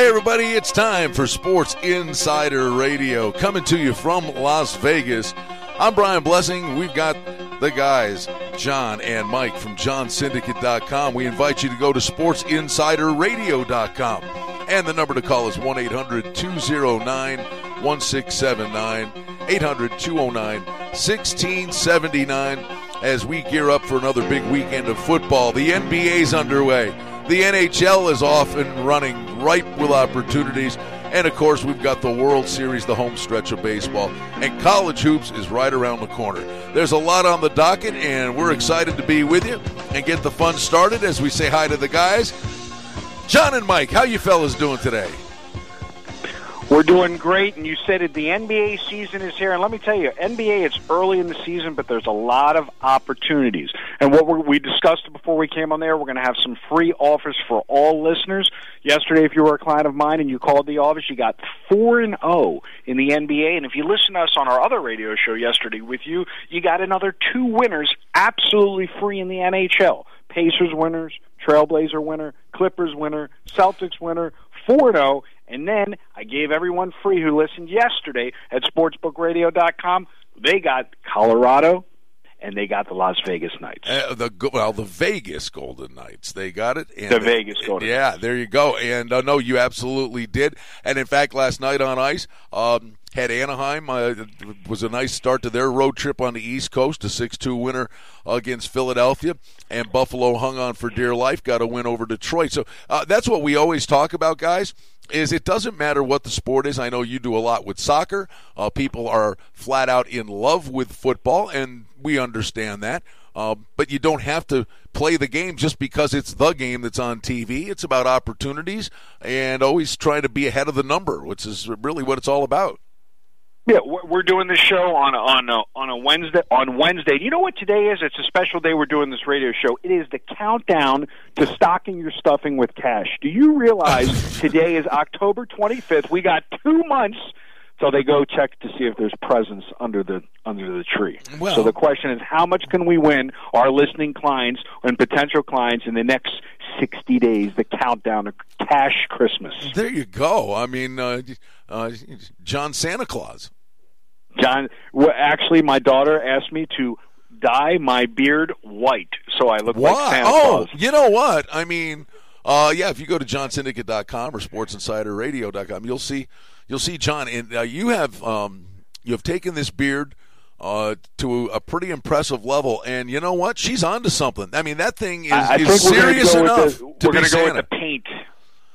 Hey, everybody, it's time for Sports Insider Radio coming to you from Las Vegas. I'm Brian Blessing. We've got the guys, John and Mike from johnsyndicate.com. We invite you to go to sportsinsiderradio.com. And the number to call is 1 800 209 1679. 800 209 1679. As we gear up for another big weekend of football, the NBA's underway. The NHL is off and running, ripe with opportunities. And of course, we've got the World Series, the home stretch of baseball. And college hoops is right around the corner. There's a lot on the docket, and we're excited to be with you and get the fun started as we say hi to the guys. John and Mike, how you fellas doing today? We're doing great, and you said it. The NBA season is here, and let me tell you, NBA it's early in the season, but there's a lot of opportunities. And what we discussed before we came on there, we're going to have some free offers for all listeners. Yesterday, if you were a client of mine and you called the office, you got four and zero oh in the NBA. And if you listen to us on our other radio show yesterday with you, you got another two winners absolutely free in the NHL. Pacers winners, Trailblazer winner, Clippers winner, Celtics winner, 4 0. And then I gave everyone free who listened yesterday at sportsbookradio.com. They got Colorado and they got the Las Vegas Knights. Uh, the well, the Vegas Golden Knights. They got it. And the Vegas Golden. Yeah, there you go. And uh, no, you absolutely did. And in fact, last night on ice, um, had Anaheim. Uh, was a nice start to their road trip on the East Coast, a 6-2 winner against Philadelphia, and Buffalo hung on for dear life, got a win over Detroit. So uh, that's what we always talk about, guys. Is it doesn't matter what the sport is. I know you do a lot with soccer. Uh, people are flat out in love with football, and we understand that. Uh, but you don't have to play the game just because it's the game that's on TV. It's about opportunities and always trying to be ahead of the number, which is really what it's all about. Yeah, we're doing this show on a, on a, on a Wednesday. On Wednesday, you know what today is? It's a special day. We're doing this radio show. It is the countdown to stocking your stuffing with cash. Do you realize today is October 25th? We got two months so they go check to see if there's presents under the under the tree. Well, so the question is, how much can we win our listening clients and potential clients in the next 60 days? The countdown to cash Christmas. There you go. I mean, uh, uh, John Santa Claus. John, well, actually, my daughter asked me to dye my beard white so I look what? like Santa oh, Claus. you know what? I mean, uh, yeah, if you go to johnsyndicate.com or sportsinsiderradio.com, you'll see you'll see John, and uh, you have um, you have taken this beard uh, to a pretty impressive level, and you know what? She's onto something. I mean, that thing is, I, I is serious enough. The, to we're going to go with the paint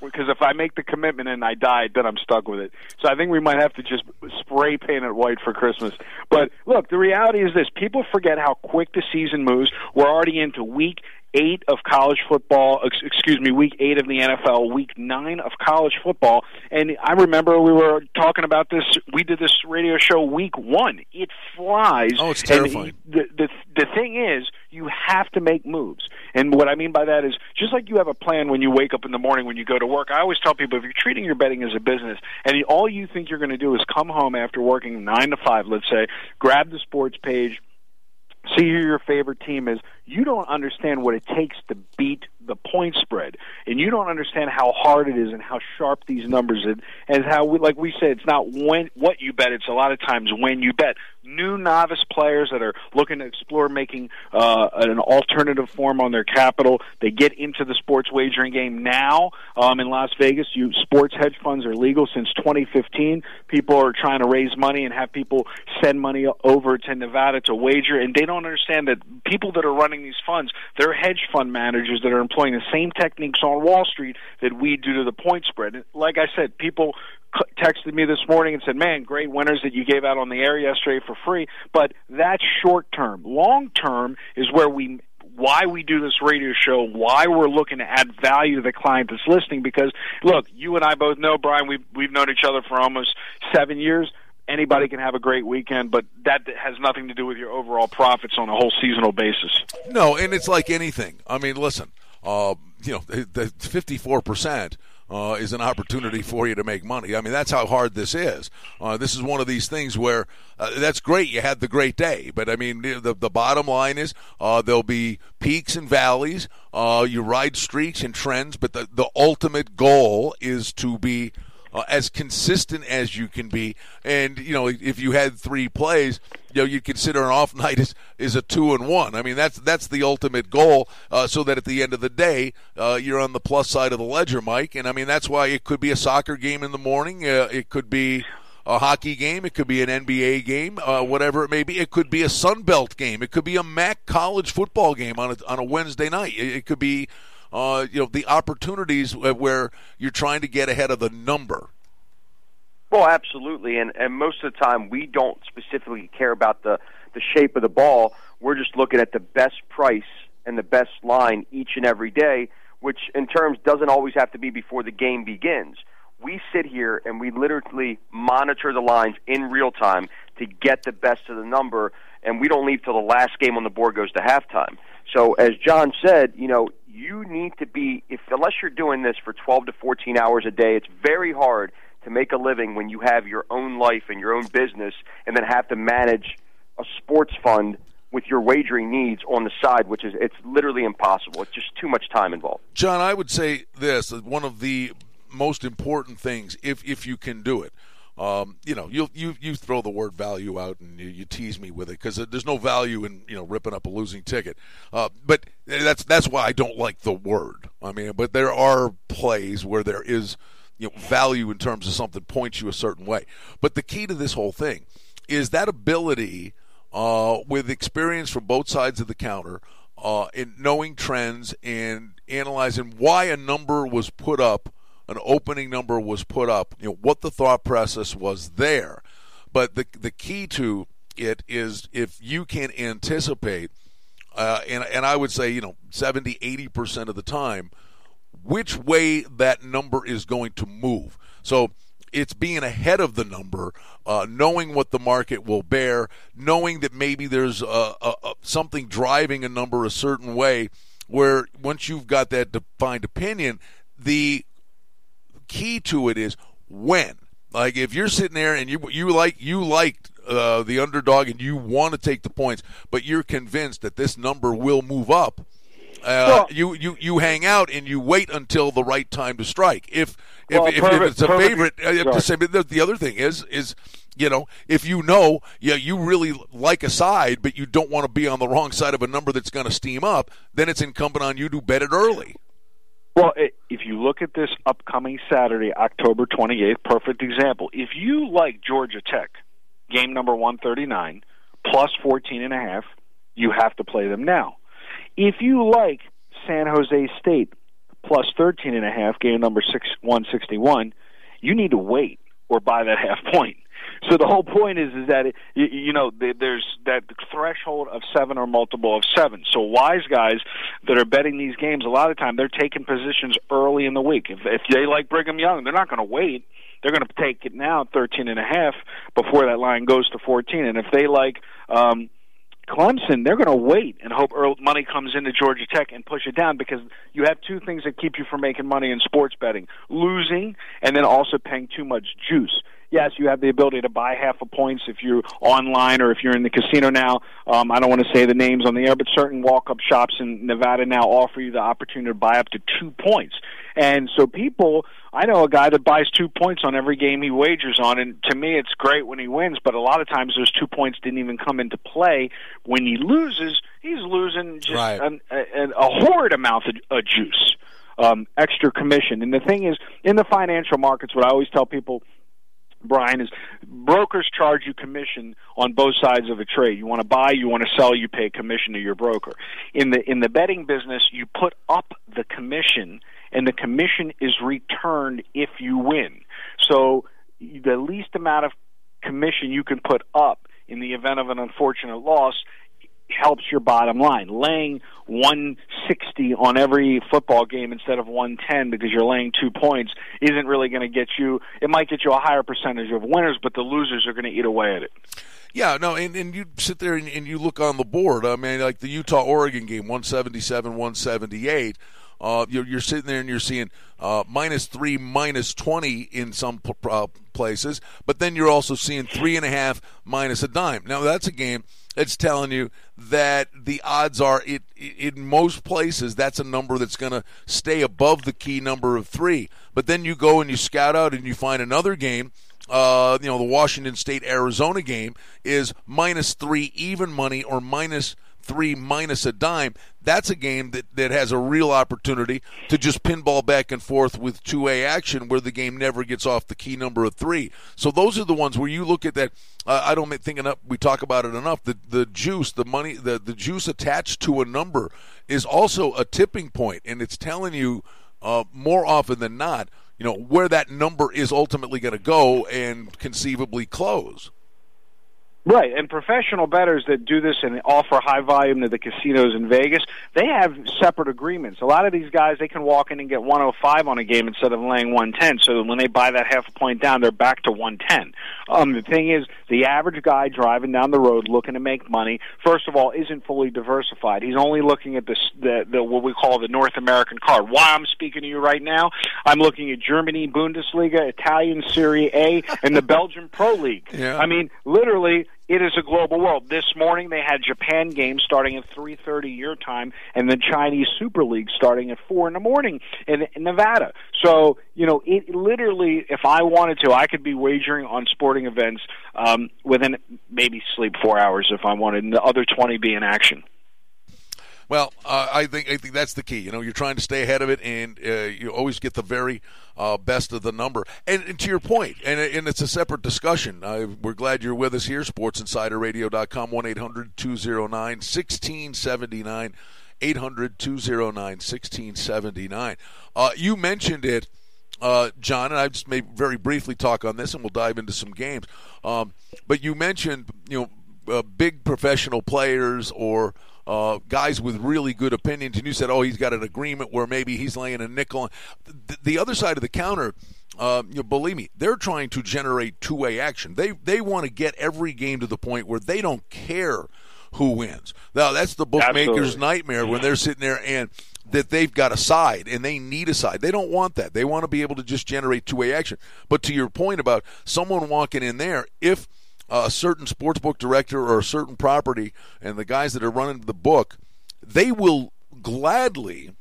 because if I make the commitment and I dye, then I'm stuck with it. So I think we might have to just spray paint it white for Christmas. But look, the reality is this: people forget how quick the season moves. We're already into week eight of college football, excuse me, week eight of the NFL, week nine of college football. And I remember we were talking about this. We did this radio show week one. It flies. Oh, it's terrifying. The, the, the thing is, you have to make moves. And what I mean by that is just like you have a plan when you wake up in the morning when you go to work. I always tell people if you're treating your betting as a business and all you think you're going to do is come home after working nine to five, let's say, grab the sports page, see who your favorite team is, you don't understand what it takes to beat the point spread, and you don't understand how hard it is and how sharp these numbers are, and how, we, like we said, it's not when what you bet; it's a lot of times when you bet. New novice players that are looking to explore making uh, an alternative form on their capital, they get into the sports wagering game now. Um, in Las Vegas, you sports hedge funds are legal since 2015. People are trying to raise money and have people send money over to Nevada to wager, and they don't understand that people that are running these funds, they're hedge fund managers that are employing the same techniques on Wall Street that we do to the point spread. Like I said, people texted me this morning and said, "Man, great winners that you gave out on the air yesterday for free." But that's short term. Long term is where we why we do this radio show, why we're looking to add value to the client that's listening. Because look, you and I both know, Brian, we've we've known each other for almost seven years. Anybody can have a great weekend, but that has nothing to do with your overall profits on a whole seasonal basis. No, and it's like anything. I mean, listen, uh, you know, the fifty-four percent uh, is an opportunity for you to make money. I mean, that's how hard this is. Uh, this is one of these things where uh, that's great. You had the great day, but I mean, the the bottom line is uh, there'll be peaks and valleys. Uh, you ride streaks and trends, but the the ultimate goal is to be uh, as consistent as you can be. And you know, if you had three plays, you know, you'd consider an off night is, is a two and one. I mean, that's that's the ultimate goal. Uh, so that at the end of the day, uh, you're on the plus side of the ledger, Mike. And I mean, that's why it could be a soccer game in the morning. Uh, it could be a hockey game. It could be an NBA game, uh, whatever it may be. It could be a Sun Belt game. It could be a MAC college football game on a, on a Wednesday night. It, it could be uh, you know the opportunities where you're trying to get ahead of the number. Well, absolutely, and and most of the time we don't specifically care about the the shape of the ball. We're just looking at the best price and the best line each and every day, which in terms doesn't always have to be before the game begins. We sit here and we literally monitor the lines in real time to get the best of the number, and we don't leave till the last game on the board goes to halftime. So, as John said, you know, you need to be if unless you're doing this for 12 to 14 hours a day, it's very hard to make a living when you have your own life and your own business and then have to manage a sports fund with your wagering needs on the side, which is it's literally impossible. It's just too much time involved. John, I would say this: one of the most important things, if if you can do it, um, you know, you you you throw the word value out and you, you tease me with it because there's no value in you know ripping up a losing ticket. Uh, but that's that's why I don't like the word. I mean, but there are plays where there is you know value in terms of something points you a certain way. But the key to this whole thing is that ability uh, with experience from both sides of the counter uh, in knowing trends and analyzing why a number was put up an opening number was put up, you know, what the thought process was there. But the the key to it is if you can anticipate, uh, and and I would say you know 70, 80 percent of the time, which way that number is going to move. So it's being ahead of the number, uh, knowing what the market will bear, knowing that maybe there's a, a, a, something driving a number a certain way. Where once you've got that defined opinion, the key to it is when. Like if you're sitting there and you you like you liked uh, the underdog and you want to take the points, but you're convinced that this number will move up. Uh, well, you, you you hang out and you wait until the right time to strike. If if, well, if, perfect, if it's a perfect, favorite, I have to say, the, the other thing is is you know if you know yeah you really like a side, but you don't want to be on the wrong side of a number that's going to steam up, then it's incumbent on you to bet it early. Well, eh, if you look at this upcoming Saturday, October 28th, perfect example. If you like Georgia Tech, game number 139, plus 14 and a half, you have to play them now. If you like San Jose State, plus 13 and a half, game number 6 161, you need to wait or buy that half point. So the whole point is is that it, you, know there's that threshold of seven or multiple of seven. So wise guys that are betting these games, a lot of time they're taking positions early in the week. If if they like Brigham Young, they're not going to wait. They're going to take it now, thirteen and a half, before that line goes to fourteen. And if they like um, Clemson, they're going to wait and hope money comes into Georgia Tech and push it down because you have two things that keep you from making money in sports betting: losing and then also paying too much juice yes, you have the ability to buy half a points if you're online or if you're in the casino now. Um, I don't want to say the names on the air, but certain walk-up shops in Nevada now offer you the opportunity to buy up to two points. And so people, I know a guy that buys two points on every game he wagers on, and to me it's great when he wins, but a lot of times those two points didn't even come into play. When he loses, he's losing just right. an, a, a horrid amount of, of juice. Um, extra commission. And the thing is, in the financial markets, what I always tell people – Brian, is brokers charge you commission on both sides of a trade. You want to buy, you want to sell, you pay commission to your broker. In the in the betting business, you put up the commission, and the commission is returned if you win. So the least amount of commission you can put up in the event of an unfortunate loss helps your bottom line. Laying 160 on every football game instead of 110 because you're laying two points isn't really going to get you. It might get you a higher percentage of winners, but the losers are going to eat away at it. Yeah, no, and, and you sit there and, and you look on the board. I mean, like the Utah Oregon game, 177, 178. uh, you're, you're, sitting there and you're seeing uh, minus three, minus 20 in some uh, places, but then you're also seeing three and a half minus a dime. Now, that's a game that's telling you that the odds are it, it, in most places that's a number that's going to stay above the key number of three. But then you go and you scout out and you find another game uh, you know, the Washington State Arizona game is minus three even money or minus three minus a dime, that's a game that, that has a real opportunity to just pinball back and forth with two-way action where the game never gets off the key number of three. So those are the ones where you look at that. Uh, I don't think enough, we talk about it enough. The, the juice, the money, the, the juice attached to a number is also a tipping point, and it's telling you uh, more often than not, you know, where that number is ultimately going to go and conceivably close. Right, and professional bettors that do this and offer high volume to the casinos in Vegas, they have separate agreements. A lot of these guys, they can walk in and get 105 on a game instead of laying 110. So when they buy that half a point down, they're back to 110. Um, the thing is, the average guy driving down the road looking to make money, first of all, isn't fully diversified. He's only looking at this, the, the what we call the North American card. Why I'm speaking to you right now, I'm looking at Germany Bundesliga, Italian Serie A, and the Belgian Pro League. Yeah. I mean, literally it is a global world. This morning they had Japan games starting at 3:30 your time, and the Chinese Super League starting at four in the morning in, in Nevada. So you know, it literally, if I wanted to, I could be wagering on sporting events um, within maybe sleep four hours if I wanted, and the other 20 be in action. Well, uh, I think I think that's the key. You know, you're trying to stay ahead of it, and uh, you always get the very uh, best of the number. And, and, to your point, and, and it's a separate discussion. we're glad you're with us here. SportsInsiderRadio.com, 1 800 209 1679. 800 209 1679. Uh, you mentioned it, uh, John, and I just may very briefly talk on this, and we'll dive into some games. Um, but you mentioned, you know, uh, big professional players or uh, guys with really good opinions, and you said, "Oh, he's got an agreement where maybe he's laying a nickel." The, the other side of the counter, uh, you know, believe me, they're trying to generate two-way action. They they want to get every game to the point where they don't care who wins. Now that's the bookmaker's Absolutely. nightmare when they're sitting there and that they've got a side and they need a side. They don't want that. They want to be able to just generate two-way action. But to your point about someone walking in there, if a certain sports book director or a certain property and the guys that are running the book, they will gladly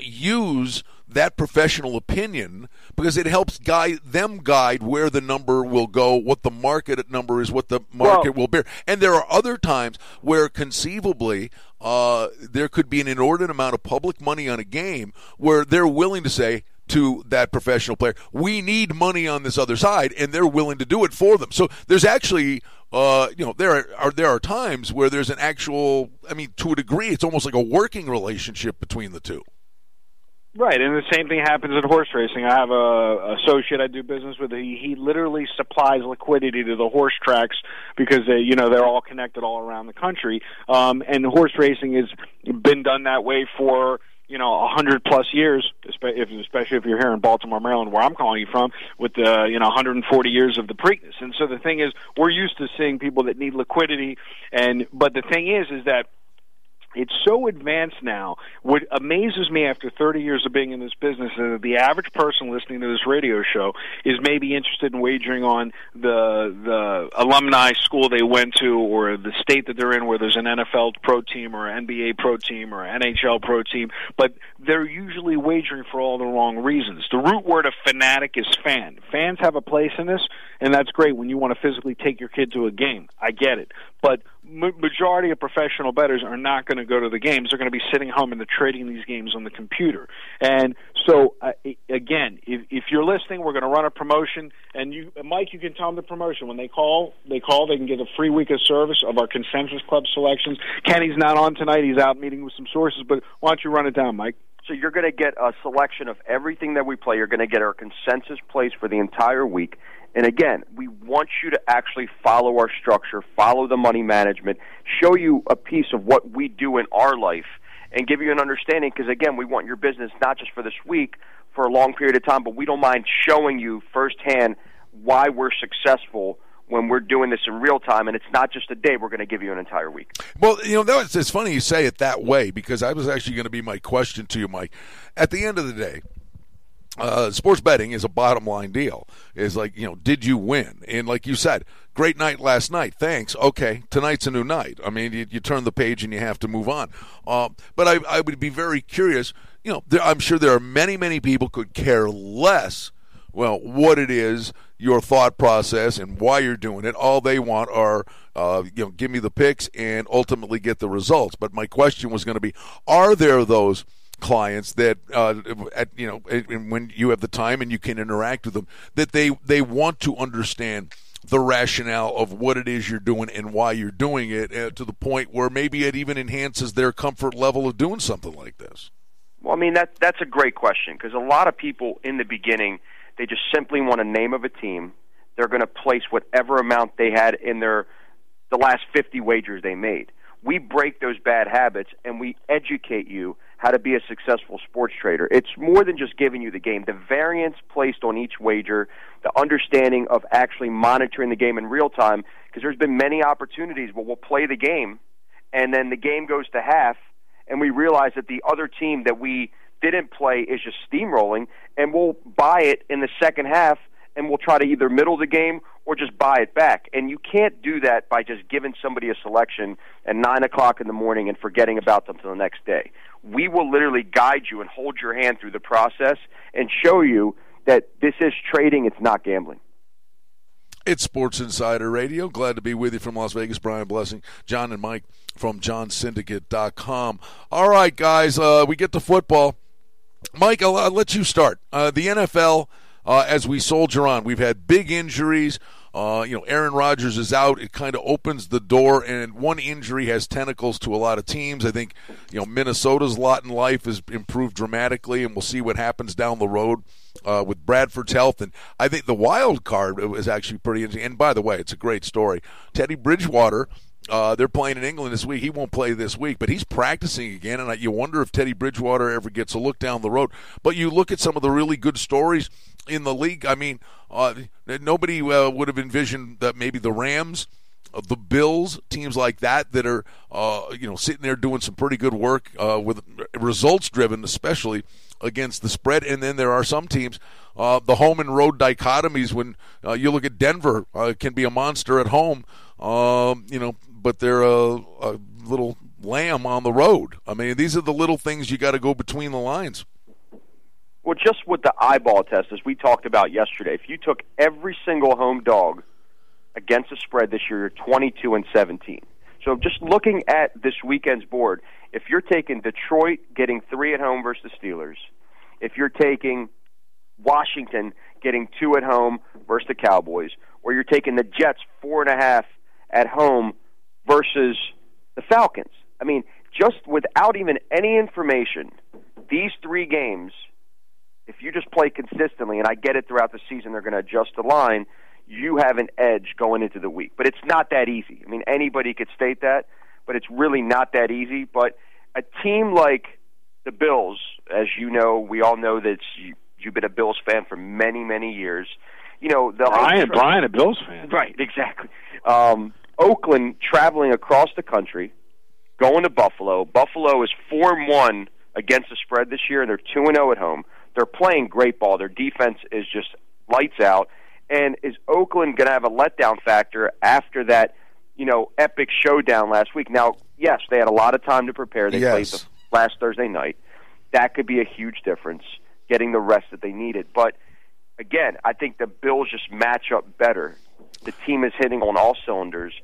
use that professional opinion because it helps guide them guide where the number will go, what the market number is, what the market well, will bear. And there are other times where conceivably uh, there could be an inordinate amount of public money on a game where they're willing to say, to that professional player. We need money on this other side, and they're willing to do it for them. So there's actually, uh, you know, there are there are times where there's an actual. I mean, to a degree, it's almost like a working relationship between the two. Right, and the same thing happens in horse racing. I have a associate I do business with. He he literally supplies liquidity to the horse tracks because they, you know they're all connected all around the country. Um, and horse racing has been done that way for you know, a hundred plus years, especially if you're here in Baltimore, Maryland, where I'm calling you from, with the you know 140 years of the Preakness. And so the thing is, we're used to seeing people that need liquidity, and but the thing is, is that it's so advanced now. What amazes me after 30 years of being in this business is that the average person listening to this radio show is maybe interested in wagering on the the alumni school they went to or the state that they're in where there's an NFL pro team or NBA pro team or NHL pro team, but they're usually wagering for all the wrong reasons. The root word of fanatic is fan. Fans have a place in this, and that's great when you want to physically take your kid to a game. I get it. But majority of professional bettors are not going to go to the games. They're going to be sitting home and they're trading these games on the computer. And so, uh, again, if, if you're listening, we're going to run a promotion. And you, Mike, you can tell them the promotion when they call. They call. They can get a free week of service of our consensus club selections. Kenny's not on tonight. He's out meeting with some sources. But why don't you run it down, Mike? So you're going to get a selection of everything that we play. You're going to get our consensus plays for the entire week. And again, we want you to actually follow our structure, follow the money management, show you a piece of what we do in our life, and give you an understanding. Because again, we want your business not just for this week, for a long period of time, but we don't mind showing you firsthand why we're successful when we're doing this in real time and it's not just a day we're going to give you an entire week well you know that it's funny you say it that way because i was actually going to be my question to you mike at the end of the day uh, sports betting is a bottom line deal. Is like you know, did you win? And like you said, great night last night. Thanks. Okay, tonight's a new night. I mean, you, you turn the page and you have to move on. Uh, but I, I would be very curious. You know, there, I'm sure there are many, many people could care less. Well, what it is, your thought process, and why you're doing it. All they want are, uh, you know, give me the picks and ultimately get the results. But my question was going to be: Are there those? Clients that uh, at you know when you have the time and you can interact with them that they they want to understand the rationale of what it is you're doing and why you're doing it uh, to the point where maybe it even enhances their comfort level of doing something like this. Well, I mean that that's a great question because a lot of people in the beginning they just simply want a name of a team. They're going to place whatever amount they had in their the last 50 wagers they made. We break those bad habits and we educate you how to be a successful sports trader. It's more than just giving you the game. The variance placed on each wager, the understanding of actually monitoring the game in real time, because there's been many opportunities where we'll play the game, and then the game goes to half, and we realize that the other team that we didn't play is just steamrolling, and we'll buy it in the second half – and we'll try to either middle the game or just buy it back. And you can't do that by just giving somebody a selection at nine o'clock in the morning and forgetting about them till the next day. We will literally guide you and hold your hand through the process and show you that this is trading; it's not gambling. It's Sports Insider Radio. Glad to be with you from Las Vegas. Brian Blessing, John and Mike from johnsyndicate.com. All right, guys, uh, we get to football. Mike, I'll, I'll let you start. Uh, the NFL uh, as we soldier on. We've had big injuries. Uh, you know, Aaron Rodgers is out. It kind of opens the door, and one injury has tentacles to a lot of teams. I think, you know, Minnesota's lot in life has improved dramatically, and we'll see what happens down the road uh, with Bradford's health. And I think the wild card is actually pretty interesting. And by the way, it's a great story. Teddy Bridgewater uh, they're playing in England this week. He won't play this week, but he's practicing again. And you wonder if Teddy Bridgewater ever gets a look down the road. But you look at some of the really good stories in the league. I mean, uh, nobody uh, would have envisioned that maybe the Rams, uh, the Bills, teams like that that are uh, you know sitting there doing some pretty good work uh, with results driven, especially against the spread. And then there are some teams, uh, the home and road dichotomies. When you look at Denver, can be a monster at home. Um, you know, but they're a, a little lamb on the road. I mean, these are the little things you got to go between the lines. Well, just with the eyeball test, as we talked about yesterday, if you took every single home dog against the spread this year, you're 22 and 17. So just looking at this weekend's board, if you're taking Detroit getting three at home versus the Steelers, if you're taking Washington getting two at home versus the Cowboys, or you're taking the Jets four and a half at home versus the Falcons. I mean, just without even any information, these three games, if you just play consistently, and I get it throughout the season, they're going to adjust the line, you have an edge going into the week. But it's not that easy. I mean, anybody could state that, but it's really not that easy. But a team like the Bills, as you know, we all know that you, you've been a Bills fan for many, many years. You know, the Brian, Brian, a Bills fan, right? Exactly. Um, Oakland traveling across the country, going to Buffalo. Buffalo is four and one against the spread this year, and they're two and zero oh at home. They're playing great ball. Their defense is just lights out. And is Oakland going to have a letdown factor after that, you know, epic showdown last week? Now, yes, they had a lot of time to prepare. They yes. played the last Thursday night. That could be a huge difference, getting the rest that they needed. But again, I think the Bills just match up better the team is hitting on all cylinders.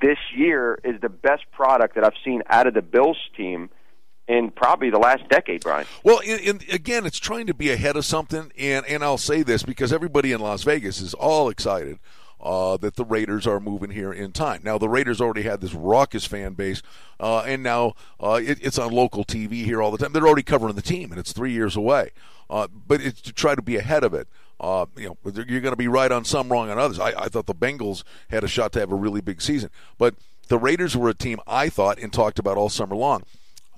This year is the best product that I've seen out of the Bills team in probably the last decade, Brian. Well, in, again, it's trying to be ahead of something, and and I'll say this because everybody in Las Vegas is all excited. Uh, that the Raiders are moving here in time. Now, the Raiders already had this raucous fan base, uh, and now uh, it, it's on local TV here all the time. They're already covering the team, and it's three years away. Uh, but it's to try to be ahead of it. Uh, you know, you're going to be right on some, wrong on others. I, I thought the Bengals had a shot to have a really big season, but the Raiders were a team I thought and talked about all summer long.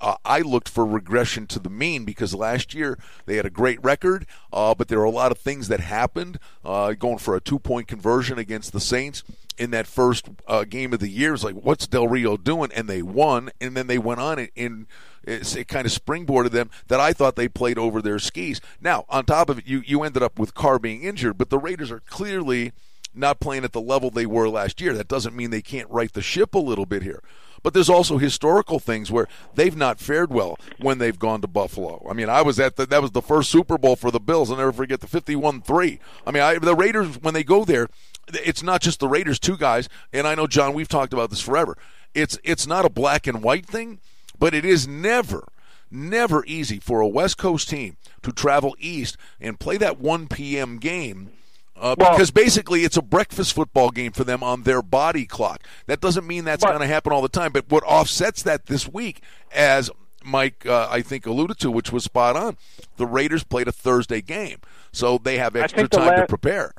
Uh, I looked for regression to the mean because last year they had a great record, uh, but there were a lot of things that happened. Uh, going for a two point conversion against the Saints in that first uh, game of the year. It's like, what's Del Rio doing? And they won, and then they went on and, and it kind of springboarded them that I thought they played over their skis. Now, on top of it, you, you ended up with Carr being injured, but the Raiders are clearly not playing at the level they were last year. That doesn't mean they can't right the ship a little bit here. But there's also historical things where they've not fared well when they've gone to Buffalo. I mean, I was at the, that was the first Super Bowl for the Bills. I'll never forget the 51-3. I mean, I, the Raiders when they go there, it's not just the Raiders, two guys, and I know John, we've talked about this forever. It's it's not a black and white thing, but it is never never easy for a West Coast team to travel east and play that 1 p.m. game uh, well, because basically it's a breakfast football game for them on their body clock. That doesn't mean that's going to happen all the time, but what offsets that this week, as Mike uh, I think alluded to, which was spot on, the Raiders played a Thursday game, so they have extra time la- to prepare.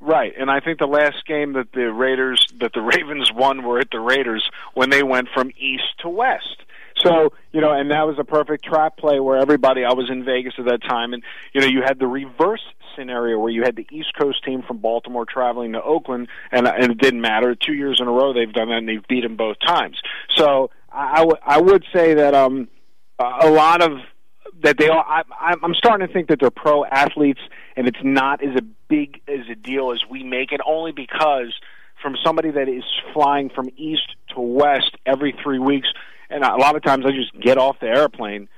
Right, and I think the last game that the Raiders that the Ravens won were at the Raiders when they went from east to west. So, you know, and that was a perfect trap play where everybody, I was in Vegas at that time, and, you know, you had the reverse scenario where you had the East Coast team from Baltimore traveling to Oakland, and, and it didn't matter. Two years in a row they've done that, and they've beat them both times. So I, I, w- I would say that um, a lot of that they are. I, I'm starting to think that they're pro athletes, and it's not as a big as a deal as we make it. Only because from somebody that is flying from east to west every three weeks, and a lot of times I just get off the airplane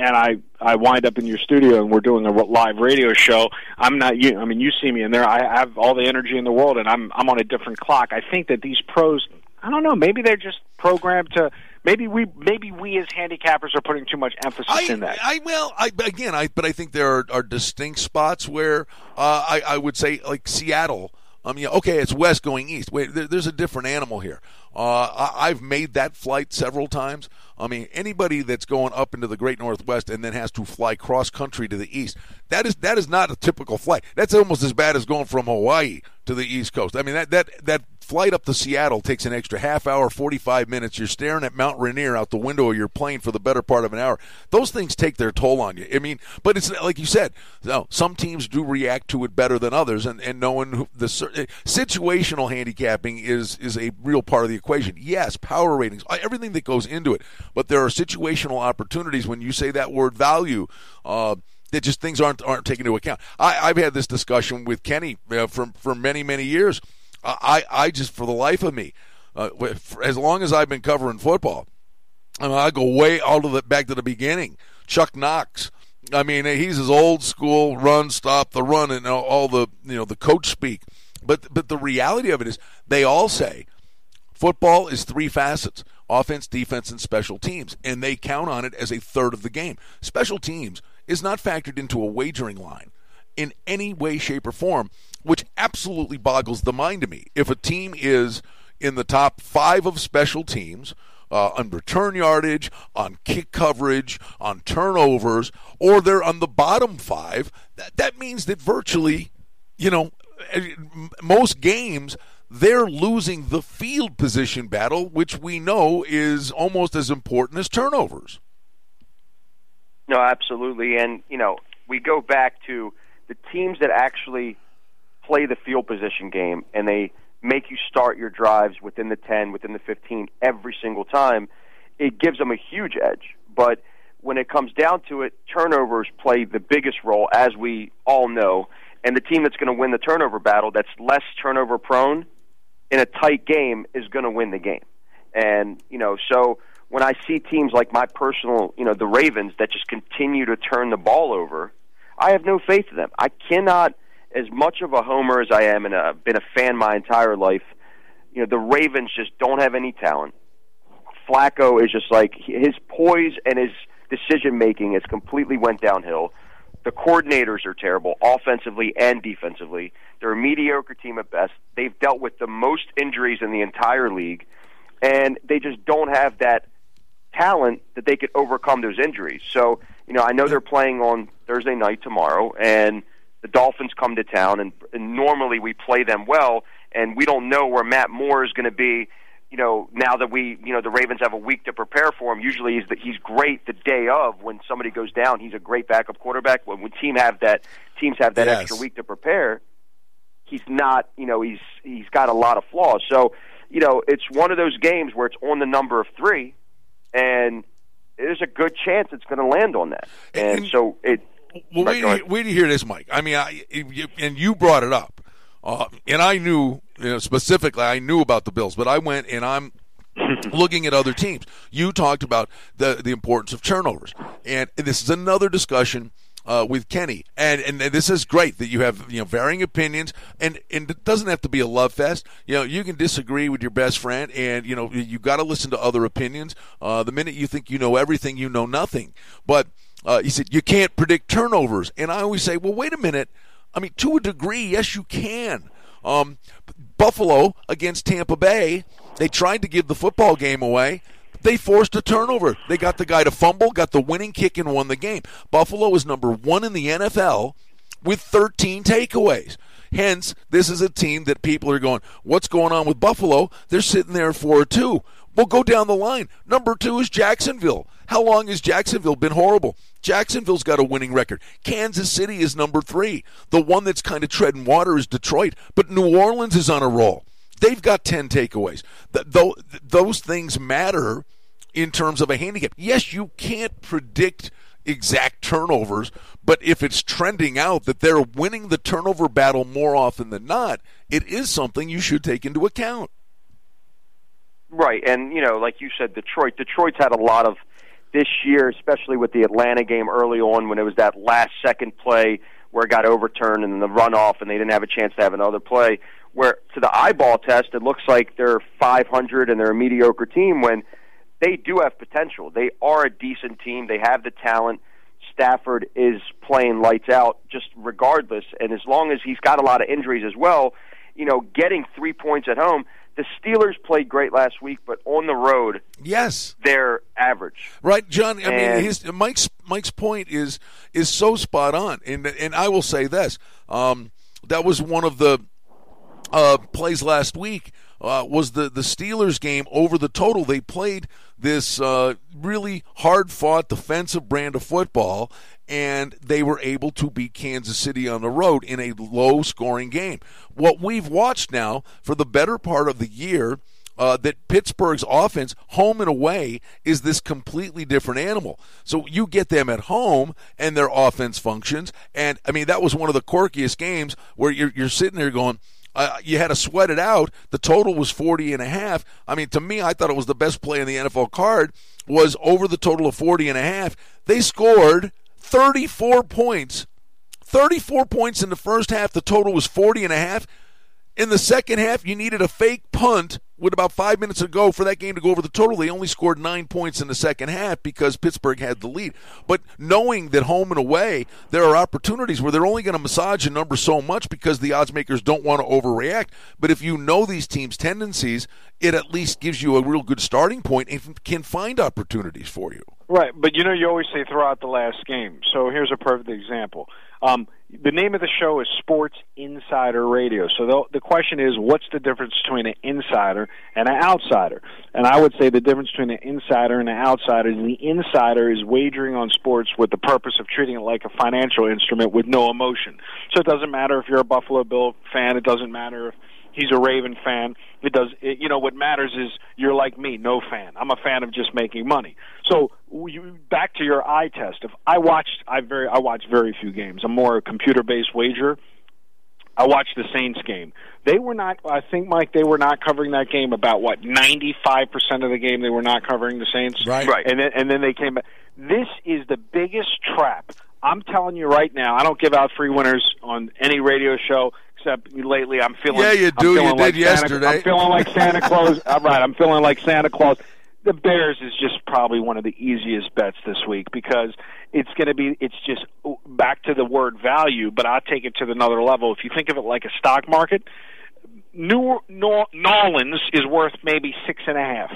and I I wind up in your studio and we're doing a live radio show. I'm not you. I mean, you see me in there. I have all the energy in the world, and I'm I'm on a different clock. I think that these pros. I don't know. Maybe they're just programmed to. Maybe we maybe we as handicappers are putting too much emphasis I, in that. I well, I again, I but I think there are, are distinct spots where uh, I I would say like Seattle. I mean, okay, it's west going east. Wait, there, there's a different animal here. Uh, I, have made that flight several times. I mean, anybody that's going up into the Great Northwest and then has to fly cross country to the east, that is that is not a typical flight. That's almost as bad as going from Hawaii to the East Coast. I mean, that that that flight up to Seattle takes an extra half hour, 45 minutes. You're staring at Mount Rainier out the window of your plane for the better part of an hour. Those things take their toll on you. I mean, but it's like you said, no, some teams do react to it better than others, and, and knowing the situational handicapping is, is a real part of the equation. Yes, power ratings, everything that goes into it, but there are situational opportunities when you say that word value. Uh, that just things aren't aren't taken into account. I, I've had this discussion with Kenny uh, for for many many years I, I just, for the life of me, uh, as long as I've been covering football, I, mean, I go way all of the back to the beginning. Chuck Knox. I mean, he's his old school run, stop the run, and all the you know the coach speak. But but the reality of it is, they all say football is three facets: offense, defense, and special teams, and they count on it as a third of the game. Special teams is not factored into a wagering line in any way, shape, or form which absolutely boggles the mind to me. If a team is in the top five of special teams, uh, on return yardage, on kick coverage, on turnovers, or they're on the bottom five, that, that means that virtually, you know, most games they're losing the field position battle, which we know is almost as important as turnovers. No, absolutely. And, you know, we go back to the teams that actually play the field position game and they make you start your drives within the 10, within the 15 every single time, it gives them a huge edge. But when it comes down to it, turnovers play the biggest role, as we all know. And the team that's going to win the turnover battle, that's less turnover prone in a tight game, is going to win the game. And, you know, so when I see teams like my personal, you know, the Ravens that just continue to turn the ball over, I have no faith in them. I cannot as much of a homer as I am and I've been a fan my entire life, you know, the Ravens just don't have any talent. Flacco is just like his poise and his decision making has completely went downhill. The coordinators are terrible, offensively and defensively. They're a mediocre team at best. They've dealt with the most injuries in the entire league, and they just don't have that talent that they could overcome those injuries. So, you know, I know they're playing on Thursday night tomorrow, and the Dolphins come to town, and, and normally we play them well, and we don't know where Matt Moore is going to be. You know, now that we, you know, the Ravens have a week to prepare for him. Usually, he's the, he's great the day of when somebody goes down. He's a great backup quarterback. When, when team have that teams have that yes. extra week to prepare, he's not, you know, he's he's got a lot of flaws. So, you know, it's one of those games where it's on the number of three, and there's a good chance it's going to land on that. And, And- so it. Well, wait, go to ahead. hear, wait to hear this, Mike. I mean, I, you, and you brought it up, uh, and I knew you know, specifically. I knew about the Bills, but I went and I'm looking at other teams. You talked about the the importance of turnovers, and this is another discussion. Uh, with Kenny, and and this is great that you have you know varying opinions, and and it doesn't have to be a love fest. You know, you can disagree with your best friend, and you know you got to listen to other opinions. Uh, the minute you think you know everything, you know nothing. But uh, he said you can't predict turnovers, and I always say, well, wait a minute. I mean, to a degree, yes, you can. Um, Buffalo against Tampa Bay, they tried to give the football game away. They forced a turnover. They got the guy to fumble, got the winning kick, and won the game. Buffalo is number one in the NFL with 13 takeaways. Hence, this is a team that people are going, what's going on with Buffalo? They're sitting there 4 2. We'll go down the line. Number two is Jacksonville. How long has Jacksonville been horrible? Jacksonville's got a winning record. Kansas City is number three. The one that's kind of treading water is Detroit, but New Orleans is on a roll. They've got 10 takeaways. Th- those things matter in terms of a handicap. Yes, you can't predict exact turnovers, but if it's trending out that they're winning the turnover battle more often than not, it is something you should take into account. Right, and you know, like you said, Detroit. Detroit's had a lot of this year, especially with the Atlanta game early on when it was that last second play where it got overturned and the runoff, and they didn't have a chance to have another play. Where to the eyeball test, it looks like they're 500 and they're a mediocre team when they do have potential. They are a decent team. They have the talent. Stafford is playing lights out just regardless, and as long as he's got a lot of injuries as well, you know, getting three points at home. The Steelers played great last week, but on the road, Yes. they're average. Right, John. I mean, his Mike's Mike's point is is so spot on, and and I will say this: um, that was one of the uh, plays last week. Uh, was the the Steelers game over the total? They played this uh, really hard fought defensive brand of football, and they were able to beat Kansas City on the road in a low scoring game. What we've watched now for the better part of the year uh, that Pittsburgh's offense, home and away, is this completely different animal. So you get them at home and their offense functions. And I mean, that was one of the quirkiest games where you're, you're sitting there going, uh, you had to sweat it out. The total was 40 and a half. I mean, to me, I thought it was the best play in the NFL card was over the total of 40 and a half. They scored 34 points 34 points in the first half. The total was 40 and a half. In the second half, you needed a fake punt with about five minutes to go for that game to go over the total. They only scored nine points in the second half because Pittsburgh had the lead. But knowing that home and away, there are opportunities where they're only going to massage a number so much because the odds makers don't want to overreact. But if you know these teams' tendencies, it at least gives you a real good starting point and can find opportunities for you. Right, but you know you always say throughout the last game. So here's a perfect example. Um, the name of the show is Sports Insider Radio. So the, the question is, what's the difference between an insider and an outsider? And I would say the difference between an insider and an outsider is the insider is wagering on sports with the purpose of treating it like a financial instrument with no emotion. So it doesn't matter if you're a Buffalo Bill fan. It doesn't matter if he's a Raven fan. It does. It, you know what matters is you're like me, no fan. I'm a fan of just making money. So you, back to your eye test. If I watched, I very I watch very few games. I'm more a computer based wager. I watched the Saints game. They were not. I think Mike. They were not covering that game. About what ninety five percent of the game they were not covering the Saints. Right. Right. And then and then they came back. This is the biggest trap. I'm telling you right now. I don't give out free winners on any radio show except lately. I'm feeling. Yeah, you do. You did like Santa, yesterday. I'm feeling like Santa Claus. I'm right. I'm feeling like Santa Claus. The Bears is just probably one of the easiest bets this week because it's going to be. It's just back to the word value, but I'll take it to another level. If you think of it like a stock market, New Nor- Nolans is worth maybe six and a half,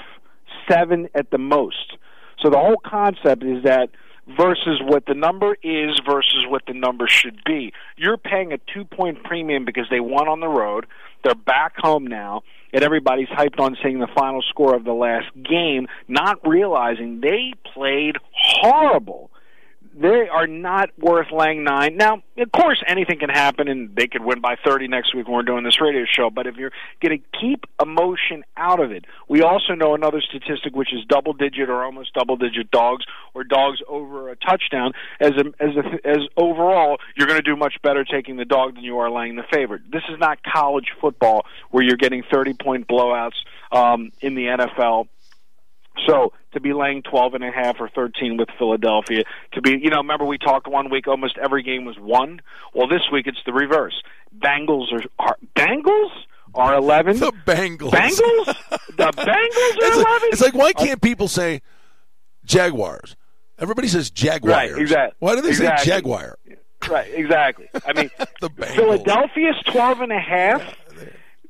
seven at the most. So the whole concept is that versus what the number is versus what the number should be. You're paying a two point premium because they won on the road. They're back home now, and everybody's hyped on seeing the final score of the last game, not realizing they played horrible. They are not worth laying nine. Now, of course, anything can happen, and they could win by 30 next week when we're doing this radio show. But if you're going to keep emotion out of it, we also know another statistic, which is double digit or almost double digit dogs or dogs over a touchdown. As a, as a, as overall, you're going to do much better taking the dog than you are laying the favorite. This is not college football where you're getting 30 point blowouts um, in the NFL so to be laying twelve and a half or 13 with Philadelphia, to be, you know, remember we talked one week almost every game was one? Well, this week it's the reverse. Bengals are, are Bengals? Are 11? The Bengals. Bengals? the Bengals are it's 11? Like, it's like, why can't people say Jaguars? Everybody says Jaguars. Right, exactly. Why do they exactly. say Jaguar? Right, exactly. I mean, the Bengals. Philadelphia's 12 and a half.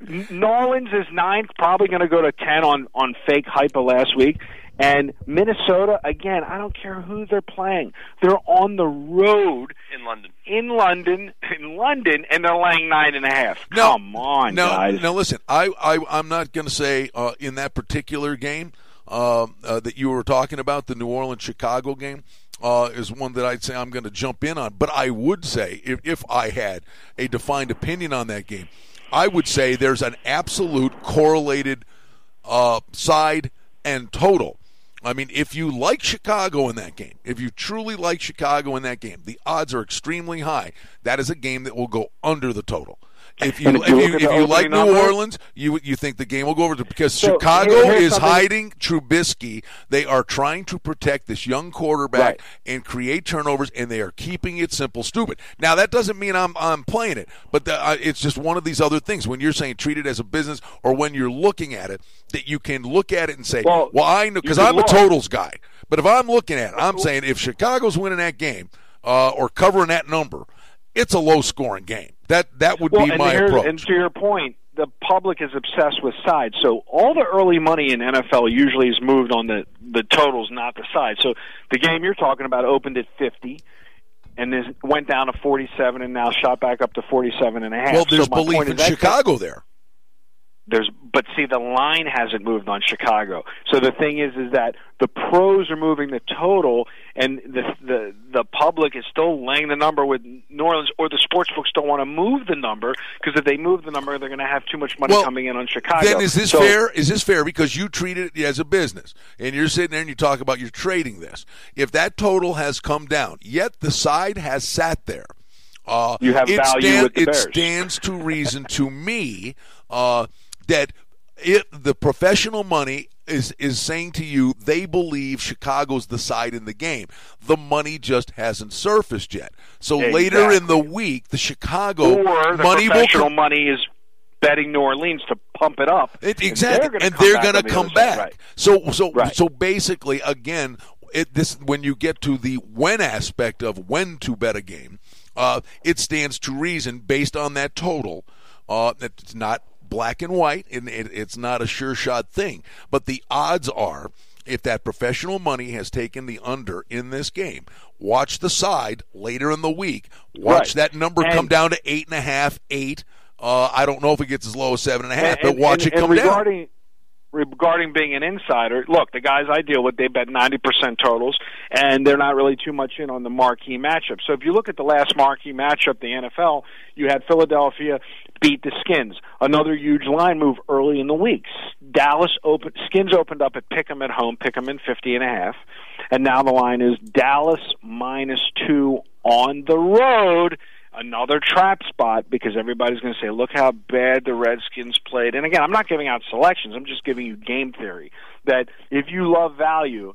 New Orleans is nine, probably going to go to 10 on, on fake hype of last week. And Minnesota, again, I don't care who they're playing. They're on the road in London. In London, in London, and they're laying nine and a half. No, Come on, no, guys. Now listen, I, I I'm not going to say uh, in that particular game uh, uh, that you were talking about, the New Orleans Chicago game. Uh, is one that I'd say I'm going to jump in on, but I would say if, if I had a defined opinion on that game, I would say there's an absolute correlated uh, side and total. I mean, if you like Chicago in that game, if you truly like Chicago in that game, the odds are extremely high. That is a game that will go under the total. If you, if if you look if you like New opening Orleans, you you think the game will go over to because So, Chicago here's is something- hiding Trubisky. They are trying to protect this young quarterback Right. and create turnovers, and they are keeping it simple, stupid. Now that doesn't mean I'm I'm playing it, but the, uh, it's just one of these other things. When you're saying treat it as a business, or when you're looking at it, that you can look at it and say, Well, well, I know because I'm a totals guy. But if I'm looking at it, I'm saying if Chicago's winning that game uh, or covering that number, it's a low scoring game. That that would well, be my here's- approach. and to your point, the public is obsessed with sides. So all the early money in NFL usually is moved on the the totals, not the sides. So the game you're talking about opened at 50 and then went down to 47 and now shot back up to 47 and a half. well, there's so belief in Chicago there. There's but see the line hasn't moved on Chicago. So the thing is is that the pros are moving the total and the the the public is still laying the number with New Orleans or the sports books don't want to move the number because if they move the number they're going to have too much money Well, coming in on Chicago. Then is this So- fair? Is this fair because you treat it as a business and you're sitting there and you talk about you're trading this? If that total has come down, yet the side has sat there. Uh, You have it value with the it Bears. stands to reason to me uh, that it, the professional money is is saying to you they believe Chicago's the side in the game. The money just hasn't surfaced yet. So later in the week, the Chicago or the money will professional come. money is betting New Orleans to pump it up. It, And exactly, and come they're back going to come back. Right. So, so, Right. so basically, again, it, this when you get to the when aspect of when to bet a game, uh, it stands to reason based on that total. Uh, that it's not black and white, and it, it's not a sure shot thing. But the odds are, if that professional money has taken the under in this game, watch the side later in the week. Watch Right. that number And- come down to eight and a half, eight. Uh, I don't know if it gets as low as seven and a half, And- but watch and- it come and down. regarding, Regarding being an insider, look, the guys I deal with, they bet 90% totals, and they're not really too much in on the marquee matchup. So if you look at the last marquee matchup, the NFL, you had Philadelphia beat the Skins. Another huge line move early in the week. Dallas open, Skins opened up at Pick'em at home, Pick'em in 50 and a half, and now the line is Dallas minus two on the road another trap spot because everybody's going to say, look how bad the Redskins played. And again, I'm not giving out selections. I'm just giving you game theory that if you love value,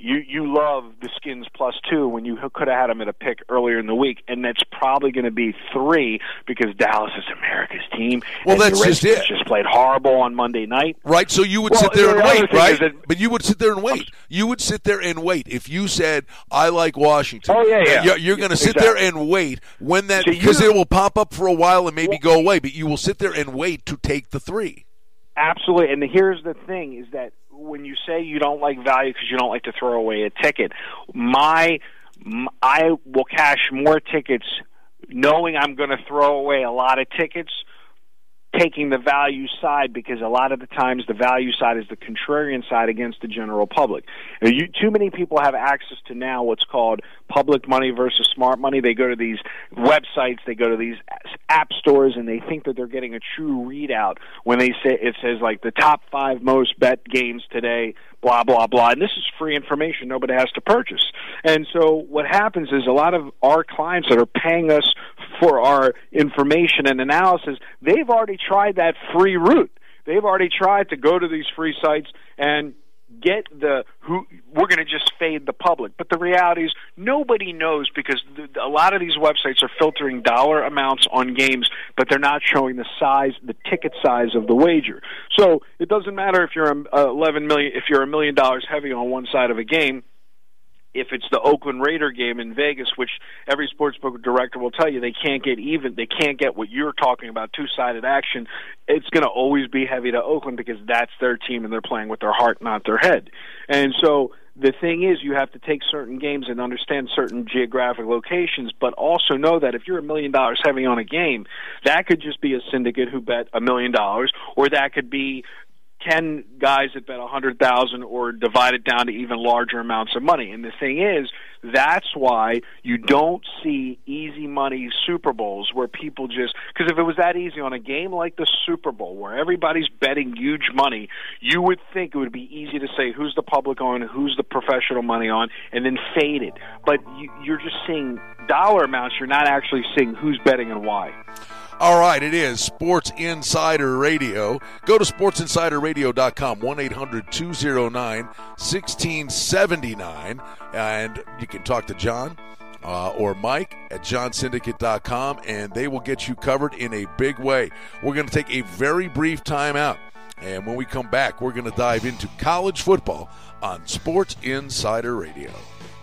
you you love the Skins plus two when you could have had them at a pick earlier in the week, and that's probably going to be three because Dallas is America's team. Well, and that's just it. Just played horrible on Monday night. Right, so you would Well, sit there and wait, right? that- but you would sit there and wait. You would sit there and wait. If you said, "I like Washington," Oh, yeah, yeah. you're, you're going to sit Exactly. there and wait when that So because it will pop up for a while and maybe go away. But you will sit there and wait to take the three. Absolutely. And here's the thing: is that when you say you don't like value because you don't like to throw away a ticket, my I will cash more tickets knowing I'm going to throw away a lot of tickets taking the value side because a lot of the times the value side is the contrarian side against the general public. You, too many people have access to now what's called public money versus smart money. They go to these websites, they go to these app stores, and they think that they're getting a true readout when they say it says like the top five most bet games today blah blah blah and this is free information nobody has to purchase and so what happens is a lot of our clients that are paying us for our information and analysis they've already tried that free route. They've already tried to go to these free sites and get the who we're going to just fade the public. But the reality is nobody knows because a lot of these websites are filtering dollar amounts on games but they're not showing the size the ticket size of the wager. So it doesn't matter if you're a 11 million if you're a million dollars heavy on one side of a game if it's the Oakland Raider game in Vegas, which every sportsbook director will tell you they can't get even, they can't get what you're talking about, two-sided action. It's going to always be heavy to Oakland because that's their team and they're playing with their heart, not their head. And so the thing is, you have to take certain games and understand certain geographic locations, but also know that if you're a million dollars heavy on a game, that could just be a syndicate who bet a million dollars, or that could be ten guys that bet a hundred thousand or divide it down to even larger amounts of money. And the thing is, that's why you don't see easy money Super Bowls where people just because if it was that easy on a game like the Super Bowl where everybody's betting huge money, you would think it would be easy to say who's the public on, who's the professional money on, and then fade it. But you, you're just seeing dollar amounts. You're not actually seeing who's betting and why. All right, it is Sports Insider Radio. Go to sportsinsiderradio.com, 1 800 209 1679, and you can talk to John uh, or Mike at johnsyndicate.com, and they will get you covered in a big way. We're going to take a very brief time out, and when we come back, we're going to dive into college football on Sports Insider Radio.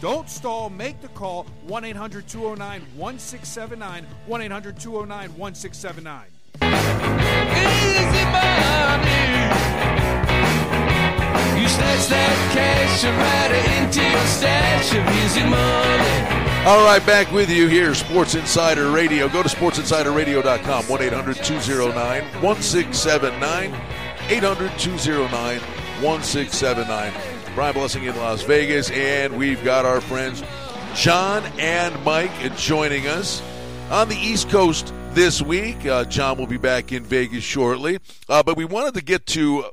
Don't stall. Make the call 1 800 209 1679. 1 800 209 1679. Easy money. You snatch that cash and write it into your stash of easy money. All right, back with you here, Sports Insider Radio. Go to sportsinsiderradio.com, 1 800 209 1679. 800 209 1679. Brian Blessing in Las Vegas, and we've got our friends John and Mike joining us on the East Coast this week. Uh, John will be back in Vegas shortly, uh, but we wanted to get to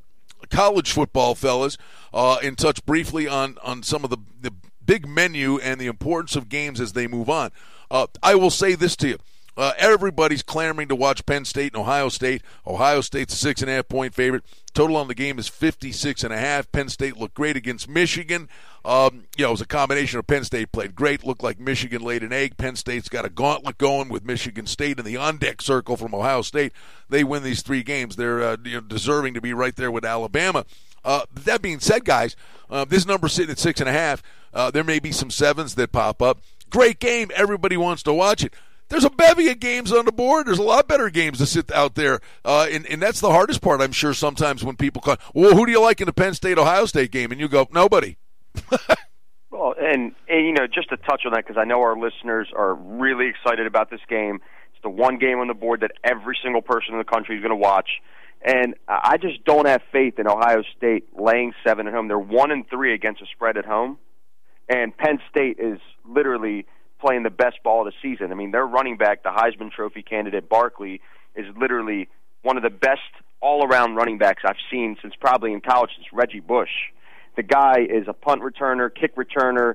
college football, fellas, uh, and touch briefly on on some of the, the big menu and the importance of games as they move on. Uh, I will say this to you. Uh, everybody's clamoring to watch Penn State and Ohio State. Ohio State's a six and a half point favorite. Total on the game is 56 and a half. Penn State looked great against Michigan. Um, you know, it was a combination of Penn State played great, looked like Michigan laid an egg. Penn State's got a gauntlet going with Michigan State in the on deck circle from Ohio State. They win these three games. They're uh, you know, deserving to be right there with Alabama. Uh, that being said, guys, uh, this number sitting at six and a half. Uh, there may be some sevens that pop up. Great game. Everybody wants to watch it there's a bevy of games on the board. There's a lot better games to sit out there, uh, and, and that's the hardest part. I'm sure sometimes when people call, well, who do you like in the Penn State Ohio State game, and you go, nobody. well, and, and you know, just to touch on that because I know our listeners are really excited about this game. It's the one game on the board that every single person in the country is going to watch. And I just don't have faith in Ohio State laying seven at home. They're one and three against a spread at home, and Penn State is literally playing the best ball of the season. I mean, their running back, the Heisman Trophy candidate Barkley, is literally one of the best all-around running backs I've seen since probably in college since Reggie Bush. The guy is a punt returner, kick returner,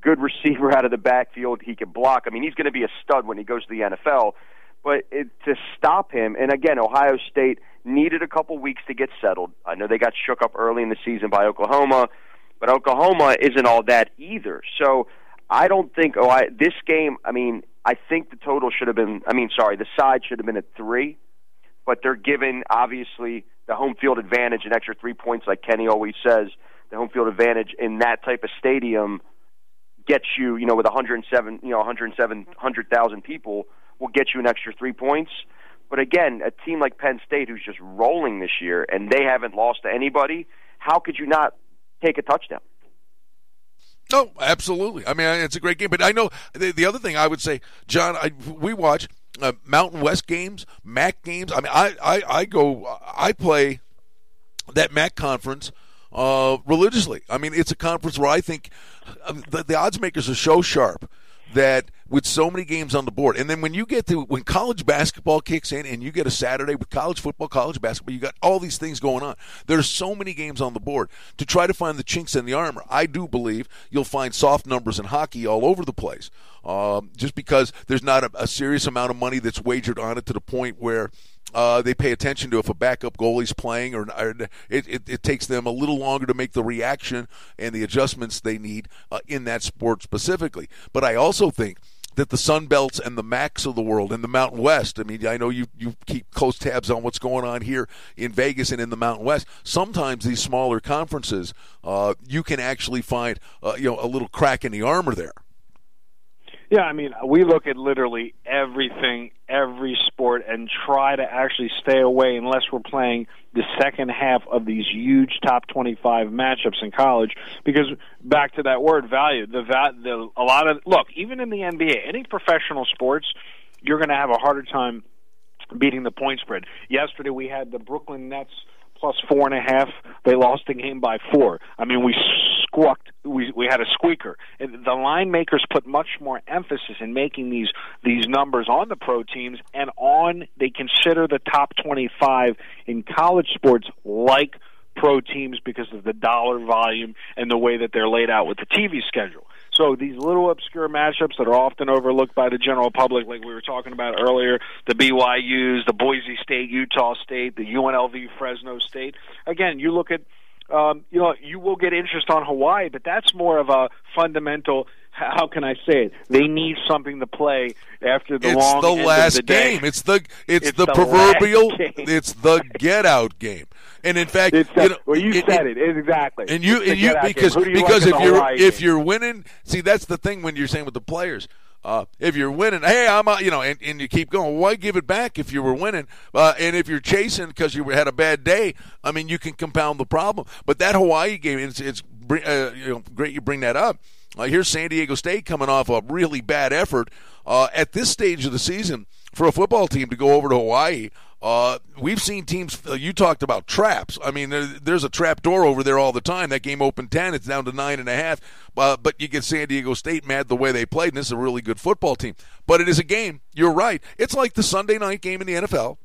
good receiver out of the backfield. He can block. I mean, he's going to be a stud when he goes to the NFL. But it, to stop him, and again, Ohio State needed a couple weeks to get settled. I know they got shook up early in the season by Oklahoma, but Oklahoma isn't all that either. So I don't think. Oh, I, this game. I mean, I think the total should have been. I mean, sorry, the side should have been at three, but they're given obviously the home field advantage, an extra three points, like Kenny always says. The home field advantage in that type of stadium gets you, you know, with 107, you know, 107, 100,000 people will get you an extra three points. But again, a team like Penn State, who's just rolling this year, and they haven't lost to anybody, how could you not take a touchdown? No, absolutely. I mean, it's a great game. But I know the, the other thing I would say, John, I, we watch uh, Mountain West games, MAC games. I mean, I, I, I go, I play that MAC conference uh, religiously. I mean, it's a conference where I think uh, the, the odds makers are so sharp that with so many games on the board, and then when you get to when college basketball kicks in, and you get a Saturday with college football, college basketball, you got all these things going on. There's so many games on the board to try to find the chinks in the armor. I do believe you'll find soft numbers in hockey all over the place, um, just because there's not a, a serious amount of money that's wagered on it to the point where uh, they pay attention to if a backup goalie's playing, or, or it, it, it, takes them a little longer to make the reaction and the adjustments they need uh, in that sport specifically. But I also think that the Sun Belts and the MACs of the world and the Mountain West. I mean, I know you you keep close tabs on what's going on here in Vegas and in the Mountain West. Sometimes these smaller conferences, uh, you can actually find uh, you know a little crack in the armor there. Yeah, I mean, we look at literally everything, every sport, and try to actually stay away unless we're playing the second half of these huge top 25 matchups in college. Because back to that word value, the, the a lot of look, even in the NBA, any professional sports, you're going to have a harder time beating the point spread. Yesterday, we had the Brooklyn Nets plus four and a half. They lost the game by four. I mean, we squawked. We we had a squeaker. And the line makers put much more emphasis in making these these numbers on the pro teams and on they consider the top twenty five in college sports like pro teams because of the dollar volume and the way that they're laid out with the TV schedule. So these little obscure matchups that are often overlooked by the general public, like we were talking about earlier, the BYU's, the Boise State, Utah State, the UNLV, Fresno State. Again, you look at um, you know, you will get interest on Hawaii, but that's more of a fundamental. How can I say it? They need something to play after the it's long. the end last of the day. game. It's the it's, It's the, the proverbial. It's the get out game. And in fact, It's you know, well, you it- said it- it, exactly. and you and you because because like if you're Hawaii if game? you're winning, see that's the thing when you're saying with the players. Uh, if you're winning, hey, I'm out, you know, and, and you keep going. Why give it back if you were winning? Uh, and if you're chasing because you had a bad day, I mean, you can compound the problem. But that Hawaii game, it's it's uh, you know great you bring that up. Uh, here's San Diego State coming off a really bad effort uh, at this stage of the season for a football team to go over to Hawaii. Uh, we've seen teams. Uh, you talked about traps. I mean, there, there's a trap door over there all the time. That game opened ten. It's down to nine and a half. Uh, but you get San Diego State mad the way they played, and this is a really good football team. But it is a game. You're right. It's like the Sunday night game in the NFL.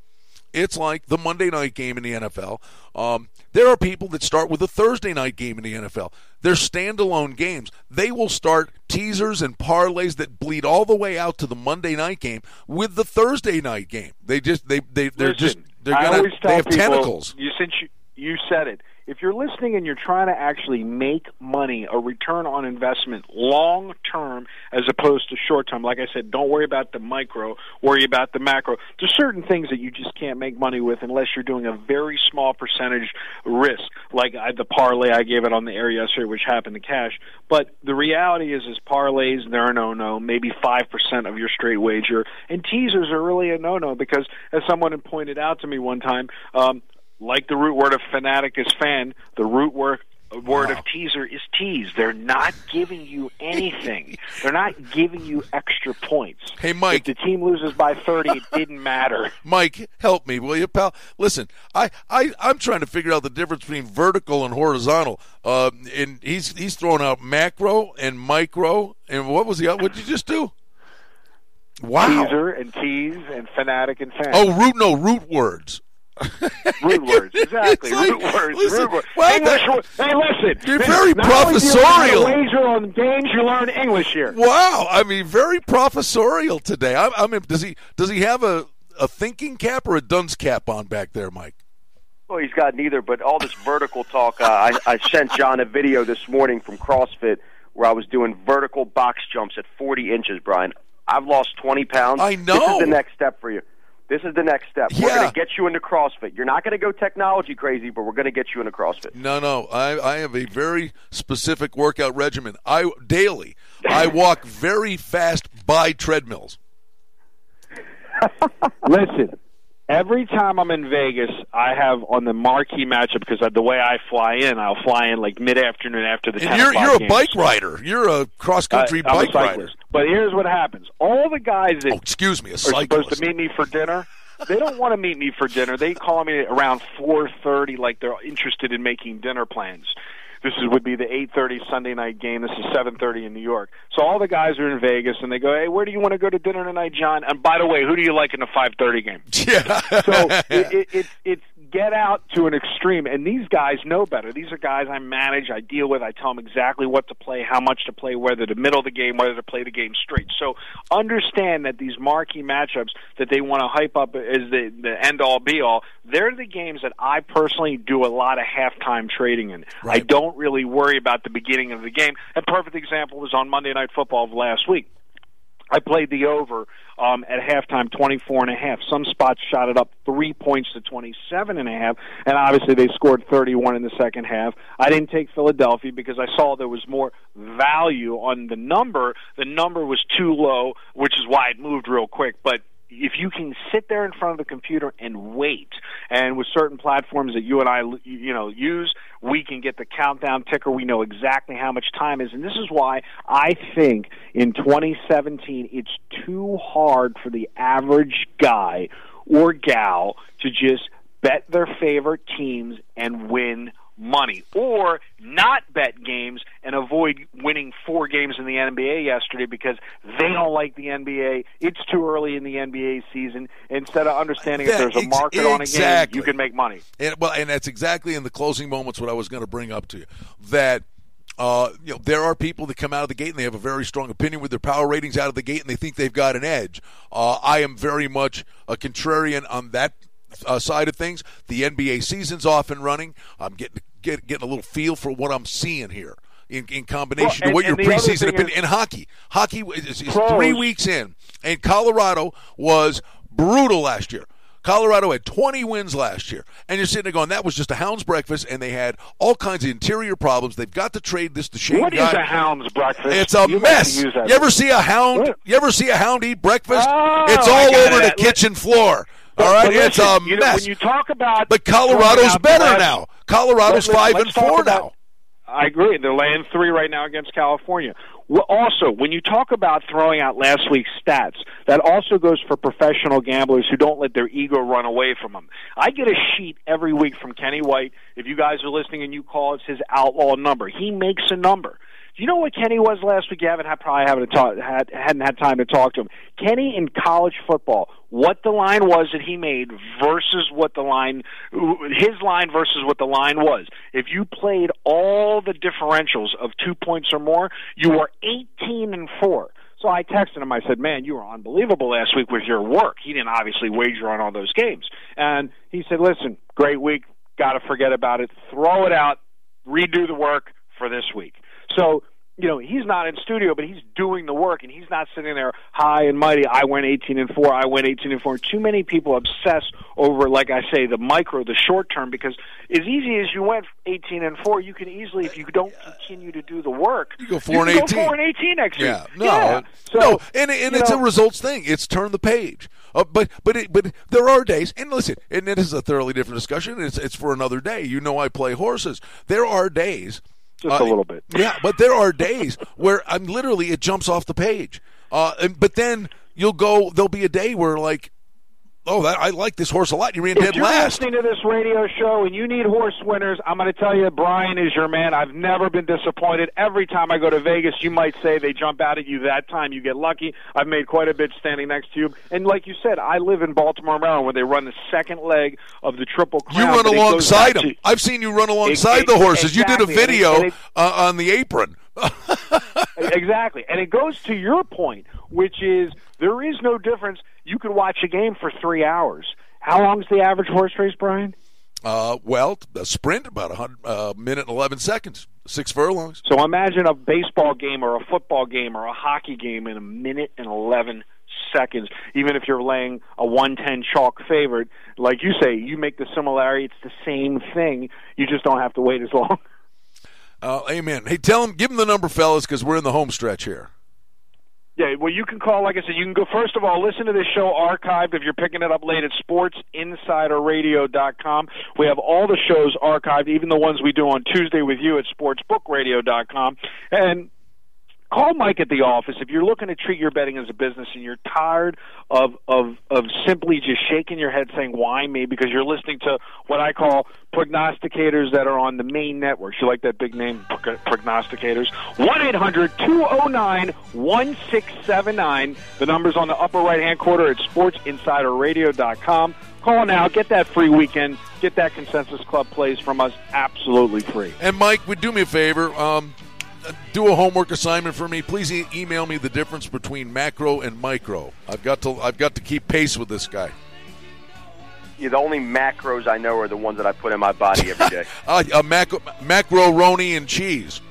It's like the Monday night game in the NFL. Um, there are people that start with a Thursday night game in the NFL. They're standalone games. They will start teasers and parlays that bleed all the way out to the Monday night game with the Thursday night game. They just they they they're just they're gonna they have people, tentacles. You since you you said it. If you're listening and you're trying to actually make money, a return on investment long term as opposed to short term, like I said, don't worry about the micro, worry about the macro. There's certain things that you just can't make money with unless you're doing a very small percentage risk, like I, the parlay I gave it on the air yesterday, which happened to cash. But the reality is, is parlays they're a no no, maybe five percent of your straight wager, and teasers are really a no no because, as someone had pointed out to me one time. Um, like the root word of fanatic is fan, the root word word Wow. of teaser is tease. They're not giving you anything. They're not giving you extra points. Hey, Mike. If the team loses by 30, it didn't matter. Mike, help me, will you, pal? Listen, I, I, I'm trying to figure out the difference between vertical and horizontal. Uh, and he's he's throwing out macro and micro. And what was the other? What did you just do? Wow. Teaser and tease and fanatic and fan. Oh, root no root words. root words. Exactly. It's like- root words. listen, root words. well, English that- Hey, listen. You're This- very not only do you learn how to professorial. Wager on games, you learn English here. Wow, I mean, very professorial today. I, I mean, does he does he have a a thinking cap or a dunce cap on back there, Mike? Well, he's got neither, but all this vertical talk. Uh, I, I sent John a video this morning from CrossFit where I was doing vertical box jumps at 40 inches, Brian. I've lost 20 pounds. I know. This is the next step for you. This is the next step. We're going to get you into CrossFit. You're not going to go technology crazy, but we're going to get you into CrossFit. No, no. I, I have a very specific workout regimen. I daily I walk very fast by treadmills. Listen, every time I'm in Vegas, I have on the marquee matchup because the way I fly in, I'll fly in like mid afternoon after the. And 10 you're you're a games. bike rider. You're a cross country uh, I- bike rider. cyclist. But here's what happens: all the guys that Oh, excuse me, a are supposed to meet me for dinner. They don't want to meet me for dinner. They call me around 4:30, like they're interested in making dinner plans. This is, would be the 8:30 Sunday night game. This is 7:30 in New York. So all the guys are in Vegas, and they go, "Hey, where do you want to go to dinner tonight, John?" And by the way, who do you like in the 5:30 game? Yeah. So it, it, it, it's get out to an extreme, and these guys know better. These are guys I manage, I deal with. I tell them exactly what to play, how much to play, whether to middle the game, whether to play the game straight. So understand that these marquee matchups that they want to hype up as the, the end all be all, they're the games that I personally do a lot of halftime trading in. I Right. Don't really worry about the beginning of the game. A perfect example was on Monday Night Football of last week. I played the over um, at halftime, twenty-four and a half. Some spots shot it up three points to twenty-seven and a half, and obviously they scored thirty-one in the second half. I didn't take Philadelphia because I saw there was more value on the number. The number was too low, which is why it moved real quick. But if you can sit there in front of the computer and wait, and with certain platforms that you and I, you know, use, we can get the countdown ticker. We know exactly how much time is, and this is why I think in 2017 it's too hard for the average guy or gal to just bet their favorite teams and win money or not bet games and avoid winning four games in the NBA yesterday because they don't like the NBA. It's too early in the NBA season. Instead of understanding if there's a ex- market on a game, you can make money. And, well, and that's exactly in the closing moments what I was going to bring up to you. That uh, you know there are people that come out of the gate and they have a very strong opinion with their power ratings out of the gate and they think they've got an edge. Uh, I am very much a contrarian on that uh, side of things. The NBA season's off and running. I'm getting get, getting a little feel for what I'm seeing here. In, in combination Well, to what your and preseason thing been in hockey, hockey is, is three weeks in, and Colorado was brutal last year. Colorado had 20 wins last year. And you're sitting there going, that was just a hound's breakfast, and they had all kinds of interior problems. They've got to trade this Duchene What is Guy. a hound's breakfast? It's a You mess. You ever see a hound? What? You ever see a hound eat breakfast? Oh, it's all over the kitchen floor. All right, it's listen, a you know, mess. when you talk about but Colorado's better last- now. Colorado's Let's- five and four about- now. I agree. They're laying three right now against California. Also, when you talk about throwing out last week's stats, that also goes for professional gamblers who don't let their ego run away from them. I get a sheet every week from Kenny White. If you guys are listening and you call, it's his outlaw number. He makes a number. Do you know what Kenny was last week? You haven't had, probably haven't talk, had, hadn't had time to talk to him. Kenny in college football, what the line was that he made versus what the line, his line versus what the line was. If you played all the differentials of two points or more, you were 18 and four. So I texted him. I said, "Man, you were unbelievable last week with your work." He didn't obviously wager on all those games, and he said, "Listen, great week got to forget about it. Throw it out. Redo the work for this week. So you know he's not in studio, but he's doing the work, and he's not sitting there high and mighty. I went eighteen and four. I went eighteen and four. Too many people obsess over, like I say, the micro, the short term, because as easy as you went eighteen and four, you can easily, if you don't continue to do the work, you go four you and eighteen. four and eighteen next yeah. week. No, yeah, so, no, and and it's know, a results thing. It's turn the page. Uh, but but it, but there are days, and listen, and it is a thoroughly different discussion. It's it's for another day. You know, I play horses. There are days just uh, a little bit. Yeah, but there are days where I'm literally it jumps off the page. Uh, and, but then you'll go. There'll be a day where like, oh, that, I like this horse a lot. You ran if dead you're last. listening to this radio show and you need horse winners, I'm going to tell you, Brian is your man. I've never been disappointed. Every time I go to Vegas, you might say they jump out at you. That time you get lucky. I've made quite a bit standing next to you. And like you said, I live in Baltimore, Maryland, where they run the second leg of the Triple Crown. You run but it goes alongside them. I've seen you run alongside it- the horses. You did a exactly, and it- video and it- uh, on the apron. exactly. And it goes to your point, which is there is no difference. You could watch a game for three hours. How long is the average horse race, Brian? Uh, well, a sprint about a hundred uh, minute and eleven seconds, six furlongs. So imagine a baseball game or a football game or a hockey game in a minute and 11 seconds. Even if you're laying a 110 chalk favorite, like you say, you make the similarity. It's the same thing. You just don't have to wait as long. Uh, amen. Hey, tell them, give them the number, fellas, because we're in the home stretch here. Yeah, well, you can call. Like I said, you can go. First of all, listen to this show archived if you're picking it up late at SportsInsiderRadio.com. We have all the shows archived, even the ones we do on Tuesday with you at SportsBookRadio.com. And call Mike at the office if you're looking to treat your betting as a business and you're tired of of of simply just shaking your head saying why me because you're listening to what I call prognosticators that are on the main networks. You like that big name, prog- prognosticators? One eight hundred two zero nine one six seven nine. The number's on the upper right hand corner at SportsInsiderRadio.com. Call now, get that free weekend, get that Consensus Club plays from us absolutely free. And Mike, would do me a favor. Um, do a homework assignment for me. Please e- email me the difference between macro and micro. I've got to I've got to keep pace with this guy. Yeah, the only macros I know are the ones that I put in my body every day. Uh, a macro macaroni and cheese.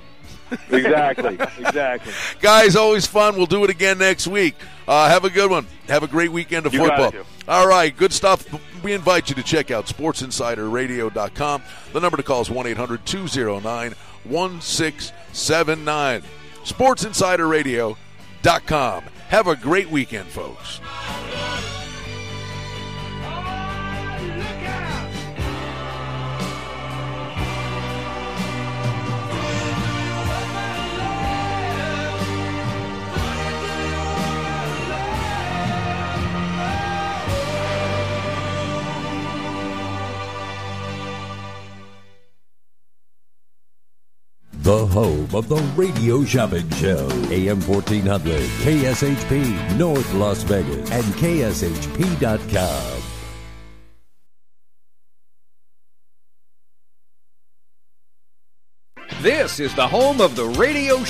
Exactly, exactly. Guys, always fun. We'll do it again next week. Uh, have a good one. Have a great weekend of You football. All right, good stuff. We invite you to check out SportsInsiderRadio.com. The number to call is 1 800 209 1679. SportsInsiderRadio.com. Have a great weekend, folks. The home of the Radio Shopping Show. AM 1400, KSHP, North Las Vegas, and KSHP.com. This is the home of the radio